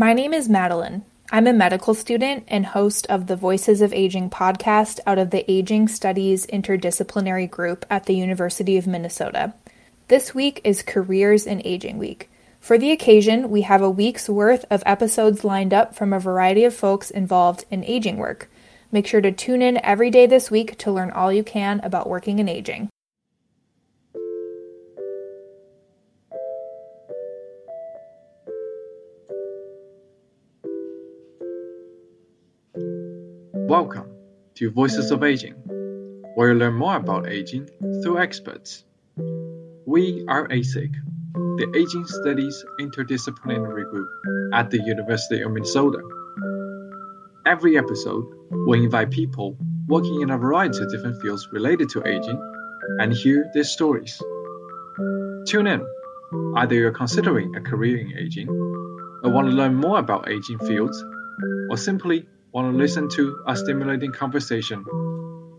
My name is Madeline. I'm a medical student and host of the Voices of Aging podcast out of the Aging Studies Interdisciplinary Group at the University of Minnesota. This week is Careers in Aging Week. For the occasion, we have a week's worth of episodes lined up from a variety of folks involved in aging work. Make sure to tune in every day this week to learn all you can about working in aging. Welcome to Voices of Aging, where you learn more about aging through experts. We are ASIC, the Aging Studies Interdisciplinary Group at the University of Minnesota. Every episode, we invite people working in a variety of different fields related to aging and hear their stories. Tune in, either you're considering a career in aging, or want to learn more about aging fields, or simply want to listen to a stimulating conversation,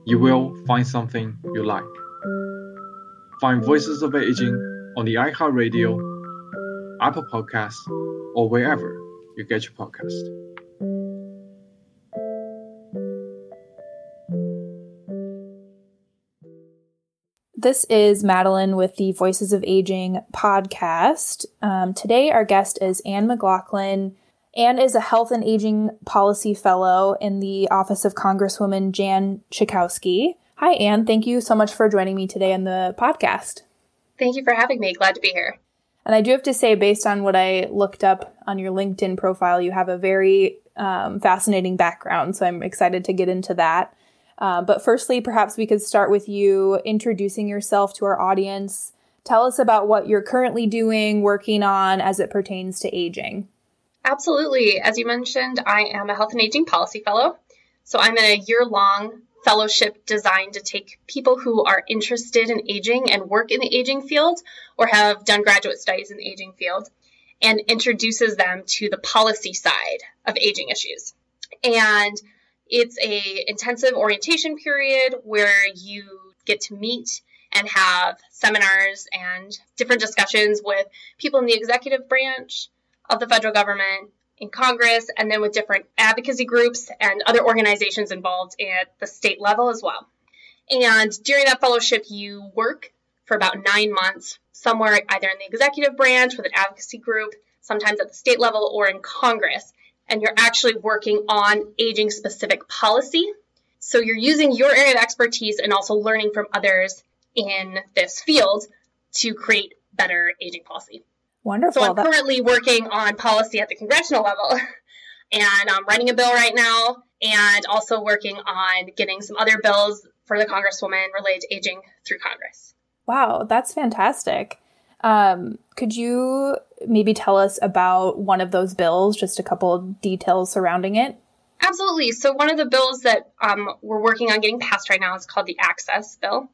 you will find something you like. Find Voices of Aging on the iHeartRadio, Apple Podcasts, or wherever you get your podcast. This is Madeline with the Voices of Aging podcast. Um, today, our guest is Ann McLaughlin. Ann is a health and aging policy fellow in the office of Congresswoman Jan Schakowsky. Hi, Ann. Thank you so much for joining me today on the podcast. Thank you for having me. Glad to be here. And I do have to say, based on what I looked up on your LinkedIn profile, you have a very um, fascinating background. So I'm excited to get into that. Uh, but firstly, perhaps we could start with you introducing yourself to our audience. Tell us about what you're currently doing, working on as it pertains to aging. Absolutely. As you mentioned, I am a health and aging policy fellow. So I'm in a year long fellowship designed to take people who are interested in aging and work in the aging field or have done graduate studies in the aging field and introduces them to the policy side of aging issues. And it's a intensive orientation period where you get to meet and have seminars and different discussions with people in the executive branch, of the federal government, in Congress, and then with different advocacy groups and other organizations involved at the state level as well. And during that fellowship, you work for about nine months somewhere either in the executive branch with an advocacy group, sometimes at the state level or in Congress. And you're actually working on aging specific policy. So you're using your area of expertise and also learning from others in this field to create better aging policy. Wonderful. So I'm currently working on policy at the congressional level, and I'm writing a bill right now, and also working on getting some other bills for the Congresswoman related to aging through Congress. Wow, that's fantastic. Um, could you maybe tell us about one of those bills, just a couple details surrounding it? Absolutely. So, one of the bills that um, we're working on getting passed right now is called the Access Bill.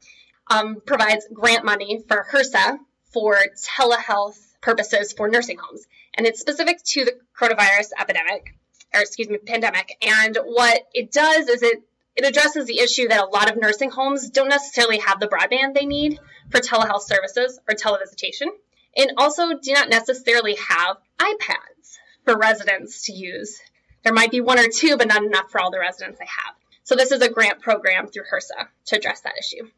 Um, provides grant money for HRSA for telehealth purposes for nursing homes. And it's specific to the coronavirus epidemic, or excuse me, pandemic. And what it does is it it addresses the issue that a lot of nursing homes don't necessarily have the broadband they need for telehealth services or televisitation, and also do not necessarily have iPads for residents to use. There might be one or two, but not enough for all the residents they have. So this is a grant program through HRSA to address that issue.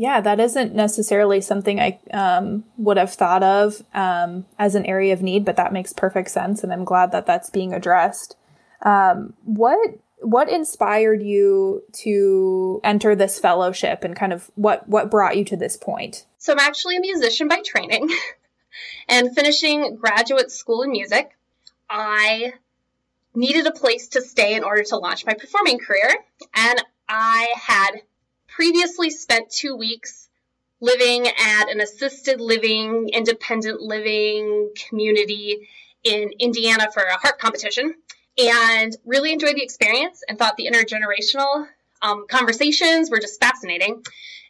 Yeah, that isn't necessarily something I um, would have thought of um, as an area of need, but that makes perfect sense, and I'm glad that that's being addressed. Um, what what inspired you to enter this fellowship, and kind of what what brought you to this point? So I'm actually a musician by training, and finishing graduate school in music, I needed a place to stay in order to launch my performing career, and I had previously spent two weeks living at an assisted living, independent living community in Indiana for a harp competition and really enjoyed the experience and thought the intergenerational um, conversations were just fascinating.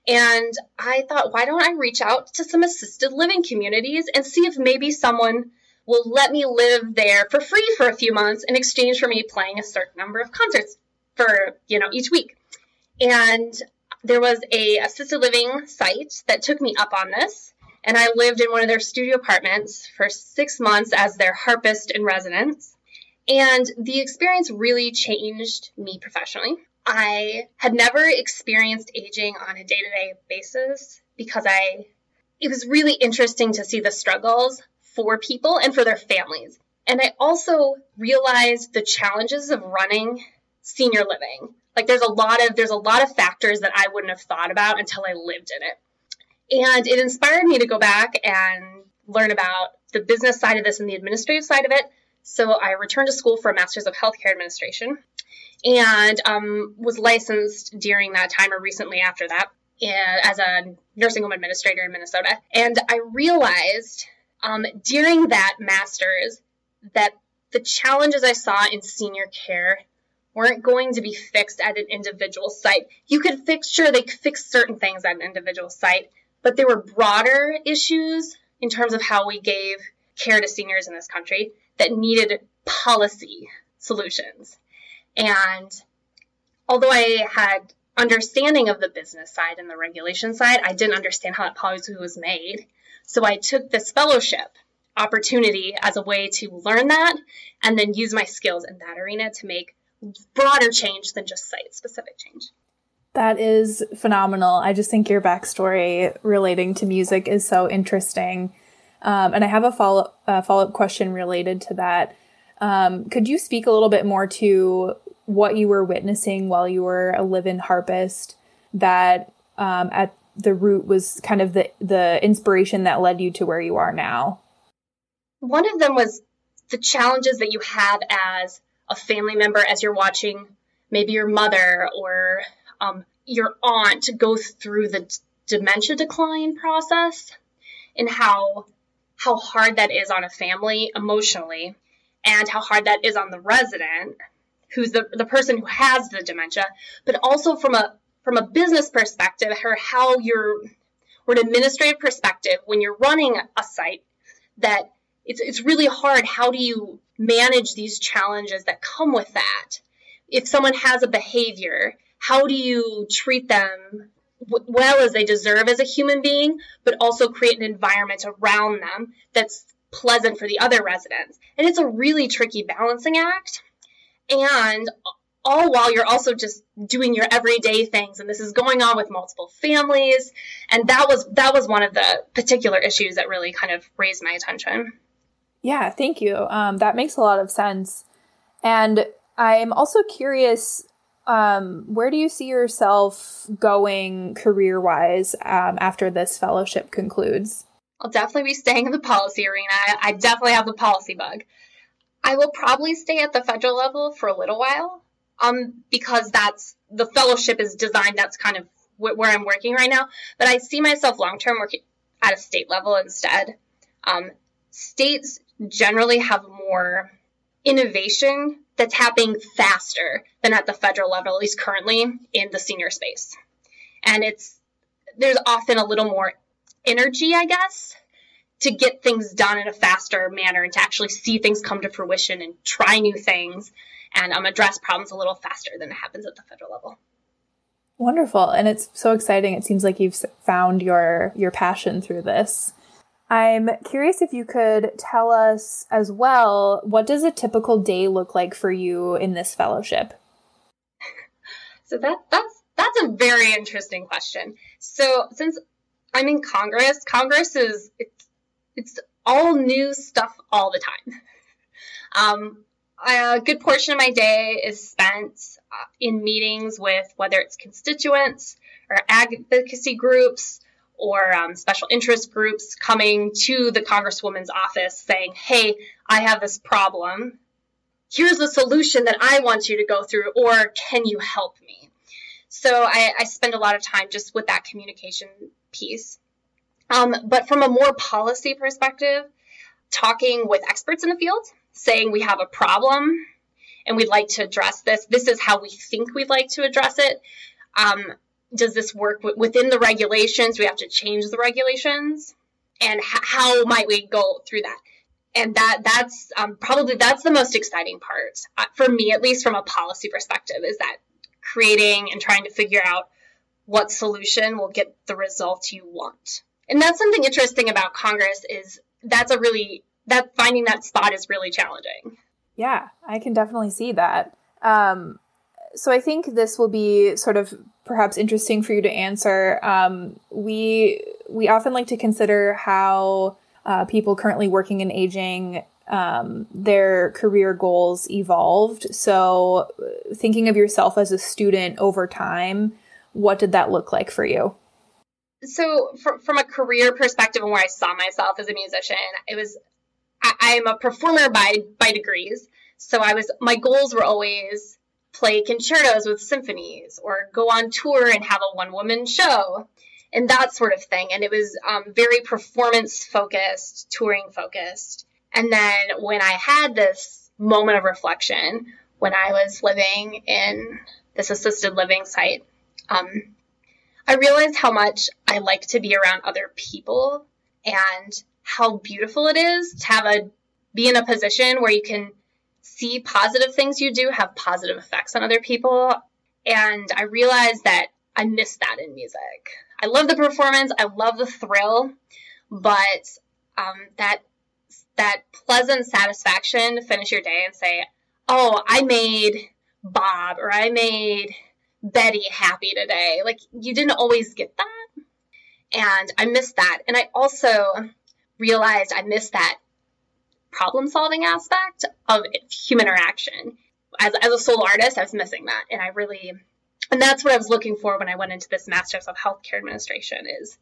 And I thought, why don't I reach out to some assisted living communities and see if maybe someone will let me live there for free for a few months in exchange for me playing a certain number of concerts for, you know, each week. And there was a assisted living site that took me up on this and I lived in one of their studio apartments for six months as their harpist in residence. And the experience really changed me professionally. I had never experienced aging on a day to day basis because I, it was really interesting to see the struggles for people and for their families. And I also realized the challenges of running senior living. Like there's a lot of there's a lot of factors that I wouldn't have thought about until I lived in it. And it inspired me to go back and learn about the business side of this and the administrative side of it. So I returned to school for a master's of healthcare administration and um, was licensed during that time or recently after that as a nursing home administrator in Minnesota. And I realized um, during that master's that the challenges I saw in senior care weren't going to be fixed at an individual site. You could fix, sure, they could fix certain things at an individual site, but there were broader issues in terms of how we gave care to seniors in this country that needed policy solutions. And although I had understanding of the business side and the regulation side, I didn't understand how that policy was made. So I took this fellowship opportunity as a way to learn that and then use my skills in that arena to make broader change than just site specific change. That is phenomenal. I just think your backstory relating to music is so interesting. Um, and I have a follow uh, follow up question related to that. Um, could you speak a little bit more to what you were witnessing while you were a live-in harpist that um, at the root was kind of the the inspiration that led you to where you are now? One of them was the challenges that you have as a family member as you're watching maybe your mother or um, your aunt go through the dementia decline process and how how hard that is on a family emotionally and how hard that is on the resident who's the, the person who has the dementia but also from a from a business perspective or how you're or an administrative perspective when you're running a site that it's, it's really hard how do you manage these challenges that come with that if someone has a behavior how do you treat them well as they deserve as a human being, but also create an environment around them that's pleasant for the other residents. And it's a really tricky balancing act. And all while you're also just doing your everyday things and this is going on with multiple families and that was that was one of the particular issues that really kind of raised my attention yeah thank you um, that makes a lot of sense and i'm also curious um, where do you see yourself going career wise um, after this fellowship concludes? I'll definitely be staying in the policy arena. I definitely have the policy bug. I will probably stay at the federal level for a little while, um, because that's the fellowship is designed. That's kind of wh- where I'm working right now. But I see myself long term working at a state level instead. Um, states generally have more innovation that's happening faster than at the federal level, at least currently in the senior space. And it's there's often a little more energy, I guess, to get things done in a faster manner and to actually see things come to fruition and try new things and um, address problems a little faster than it happens at the federal level. Wonderful, and it's so exciting. It seems like you've found your your passion through this. I'm curious if you could tell us as well what does a typical day look like for you in this fellowship? So that that's that's a very interesting question. So since I'm in Congress, Congress is it's it's all new stuff all the time. Um, a good portion of my day is spent uh, in meetings with whether it's constituents or advocacy groups or um, special interest groups coming to the Congresswoman's office saying, hey, I have this problem. Here's the solution that I want you to go through, or can you help me? So I, I spend a lot of time just with that communication piece. Um, but from a more policy perspective, talking with experts in the field, saying we have a problem and we'd like to address this. This is how we think we'd like to address it. Um, does this work w- within the regulations? Do we have to change the regulations? And h- how might we go through that? And that that's um, probably that's the most exciting part uh, for me, at least from a policy perspective, is that creating and trying to figure out what solution will get the results you want and that's something interesting about Congress is that's a really that finding that spot is really challenging. Yeah, I can definitely see that. Um, so I think this will be sort of perhaps interesting for you to answer. Um, we we often like to consider how uh, people currently working in aging um, their career goals evolved. So, thinking of yourself as a student over time, what did that look like for you? So, from a career perspective and where I saw myself as a musician, it was I, am a performer by by degrees. So I was my goals were always play concertos with symphonies or go on tour and have a one woman show and that sort of thing. And it was um, very performance focused, touring focused. And then when I had this moment of reflection, when I was living in this assisted living site, um, I realized how much I like to be around other people and how beautiful it is to have a be in a position where you can see positive things you do have positive effects on other people. And I realized that I miss that in music. I love the performance, I love the thrill, but um, that that pleasant satisfaction to finish your day and say, "Oh, I made Bob or I made Betty happy today." Like you didn't always get that, and I miss that. And I also realized I missed that problem solving aspect of human interaction. As, as a solo artist, I was missing that. And I really, and that's what I was looking for when I went into this Master's of Healthcare Administration is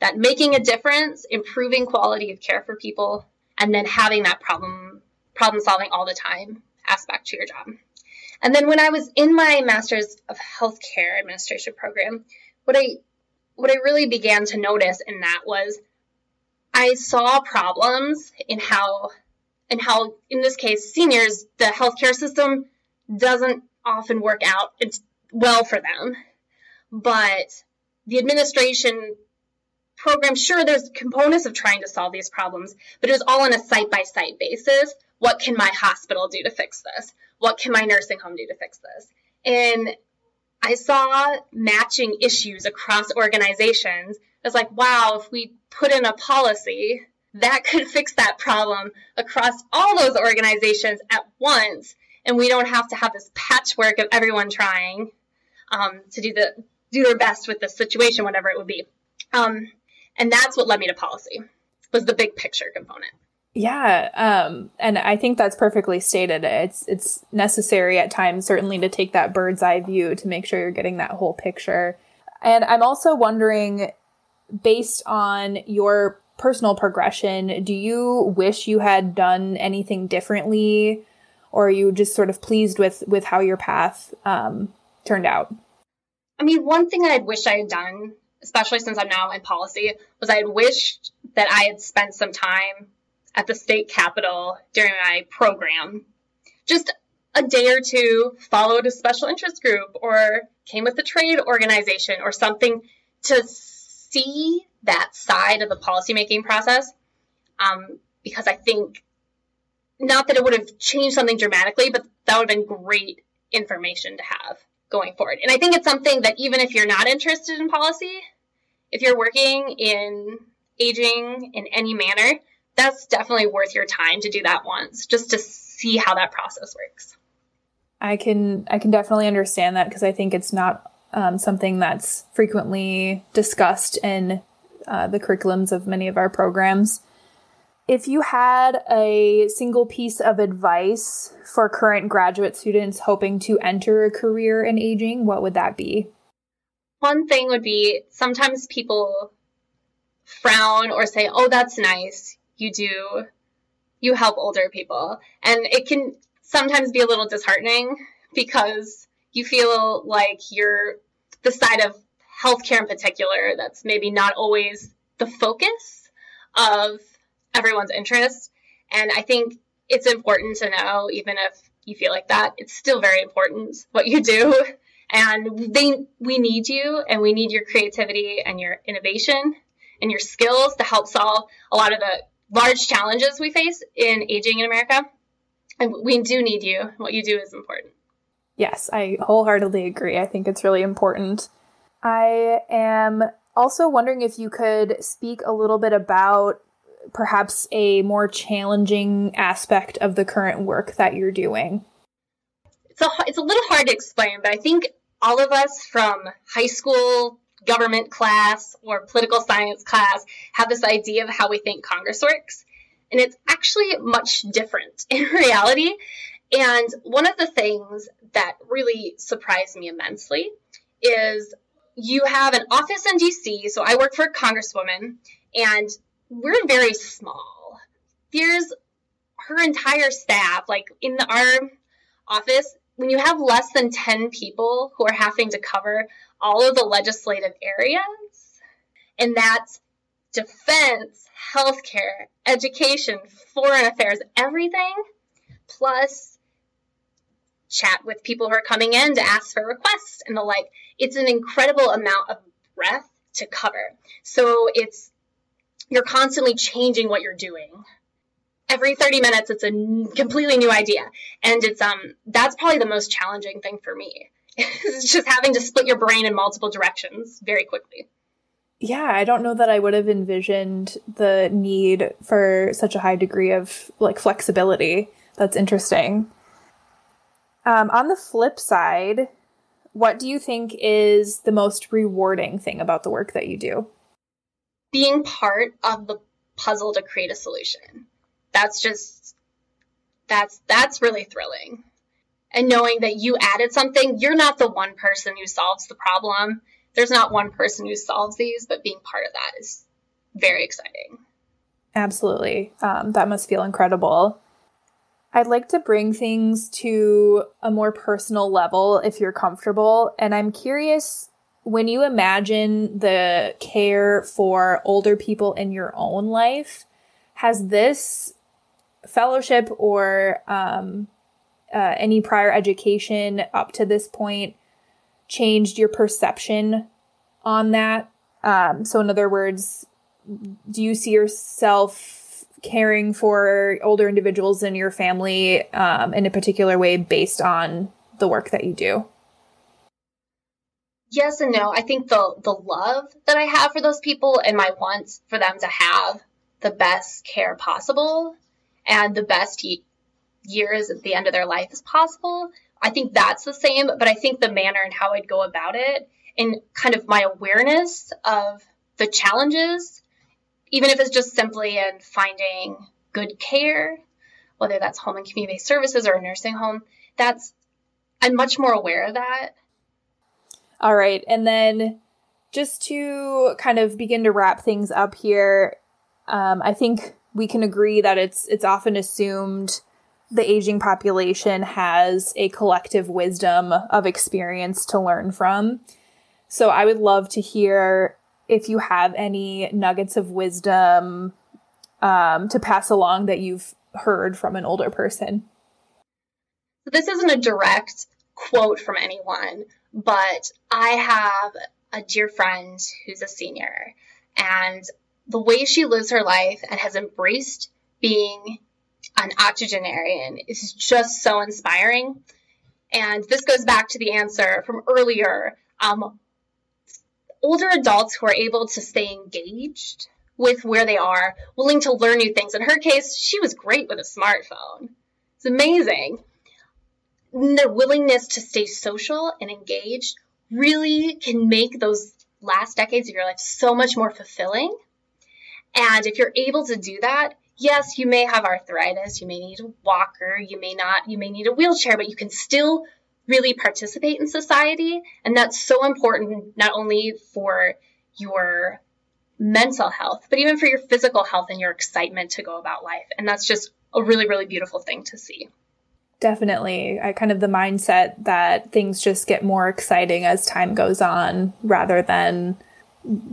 that making a difference, improving quality of care for people, and then having that problem, problem solving all the time aspect to your job. And then when I was in my Master's of Healthcare Administration program, what I what I really began to notice in that was I saw problems in how and how, in this case, seniors, the healthcare system doesn't often work out it's well for them. But the administration program, sure, there's components of trying to solve these problems, but it was all on a site by site basis. What can my hospital do to fix this? What can my nursing home do to fix this? And I saw matching issues across organizations. I was like, wow, if we put in a policy that could fix that problem across all those organizations at once and we don't have to have this patchwork of everyone trying um, to do the do their best with the situation whatever it would be. Um, and that's what led me to policy was the big picture component. Yeah um, and i think that's perfectly stated. It's it's necessary at times certainly to take that bird's eye view to make sure you're getting that whole picture. And i'm also wondering based on your personal progression, do you wish you had done anything differently, or are you just sort of pleased with with how your path um, turned out? I mean, one thing I'd wish I had done, especially since I'm now in policy, was I had wished that I had spent some time at the state capitol during my program. Just a day or two, followed a special interest group, or came with a trade organization or something to see that side of the policymaking process um, because I think not that it would have changed something dramatically, but that would have been great information to have going forward. And I think it's something that even if you're not interested in policy, if you're working in aging in any manner, that's definitely worth your time to do that once just to see how that process works. I can I can definitely understand that because I think it's not um, something that's frequently discussed in uh, the curriculums of many of our programs. If you had a single piece of advice for current graduate students hoping to enter a career in aging, what would that be? One thing would be sometimes people frown or say, oh, that's nice. You do, you help older people. And it can sometimes be a little disheartening because you feel like you're the side of healthcare in particular that's maybe not always the focus of everyone's interest. And I think it's important to know, even if you feel like that, it's still very important what you do. And they, we need you and we need your creativity and your innovation and your skills to help solve a lot of the large challenges we face in aging in America. And we do need you. What you do is important. Yes, I wholeheartedly agree. I think it's really important. I am Also, wondering if you could speak a little bit about perhaps a more challenging aspect of the current work that you're doing. It's a, it's a little hard to explain, but I think all of us from high school government class or political science class have this idea of how we think Congress works. And it's actually much different in reality. And one of the things that really surprised me immensely is you have an office in DC. So I work for a congresswoman, and we're very small. There's her entire staff, like in the, our office, when you have less than 10 people who are having to cover all of the legislative areas, and that's defense, healthcare, education, foreign affairs, everything, plus chat with people who are coming in to ask for requests and the like. It's an incredible amount of breath to cover. So it's you're constantly changing what you're doing. Every 30 minutes it's a completely new idea. And it's um that's probably the most challenging thing for me. it's just having to split your brain in multiple directions very quickly. Yeah, I don't know that I would have envisioned the need for such a high degree of like flexibility. That's interesting. Um, on the flip side, what do you think is the most rewarding thing about the work that you do? Being part of the puzzle to create a solution. That's just that's that's really thrilling. And knowing that you added something, you're not the one person who solves the problem. There's not one person who solves these, but being part of that is very exciting. Absolutely. Um, that must feel incredible. I'd like to bring things to a more personal level if you're comfortable. And I'm curious when you imagine the care for older people in your own life, has this fellowship or um, uh, any prior education up to this point changed your perception on that? Um, so, in other words, do you see yourself caring for older individuals in your family um, in a particular way based on the work that you do? Yes and no. I think the the love that I have for those people and my wants for them to have the best care possible and the best years at the end of their life as possible. I think that's the same, but I think the manner and how I'd go about it and kind of my awareness of the challenges even if it's just simply in finding good care, whether that's home and community based services or a nursing home, that's I'm much more aware of that. All right. And then just to kind of begin to wrap things up here, um, I think we can agree that it's it's often assumed the aging population has a collective wisdom of experience to learn from. So I would love to hear if you have any nuggets of wisdom um, to pass along that you've heard from an older person. This isn't a direct quote from anyone, but I have a dear friend who's a senior, and the way she lives her life and has embraced being an octogenarian is just so inspiring. And this goes back to the answer from earlier. Um, older adults who are able to stay engaged with where they are, willing to learn new things. In her case, she was great with a smartphone. It's amazing. And their willingness to stay social and engaged really can make those last decades of your life so much more fulfilling. And if you're able to do that, yes, you may have arthritis, you may need a walker, you may not, you may need a wheelchair, but you can still really participate in society. And that's so important, not only for your mental health, but even for your physical health and your excitement to go about life. And that's just a really, really beautiful thing to see. Definitely. I kind of the mindset that things just get more exciting as time goes on rather than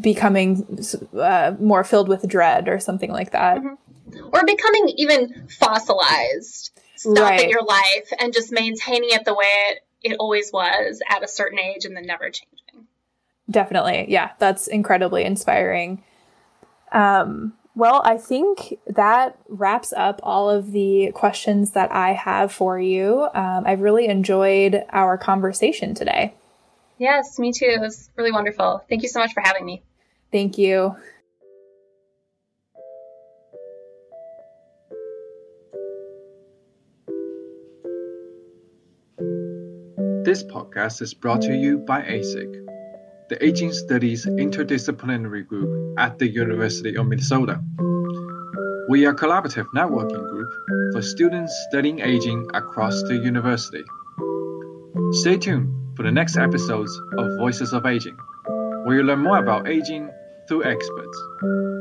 becoming uh, more filled with dread or something like that. Mm-hmm. Or becoming even fossilized stuff right. in your life and just maintaining it the way it, it always was at a certain age and then never changing. Definitely. Yeah, that's incredibly inspiring. Um, well, I think that wraps up all of the questions that I have for you. Um, I've really enjoyed our conversation today. Yes, me too. It was really wonderful. Thank you so much for having me. Thank you. This podcast is brought to you by ASIC, the Aging Studies Interdisciplinary Group at the University of Minnesota. We are a collaborative networking group for students studying aging across the university. Stay tuned for the next episodes of Voices of Aging, where you learn more about aging through experts.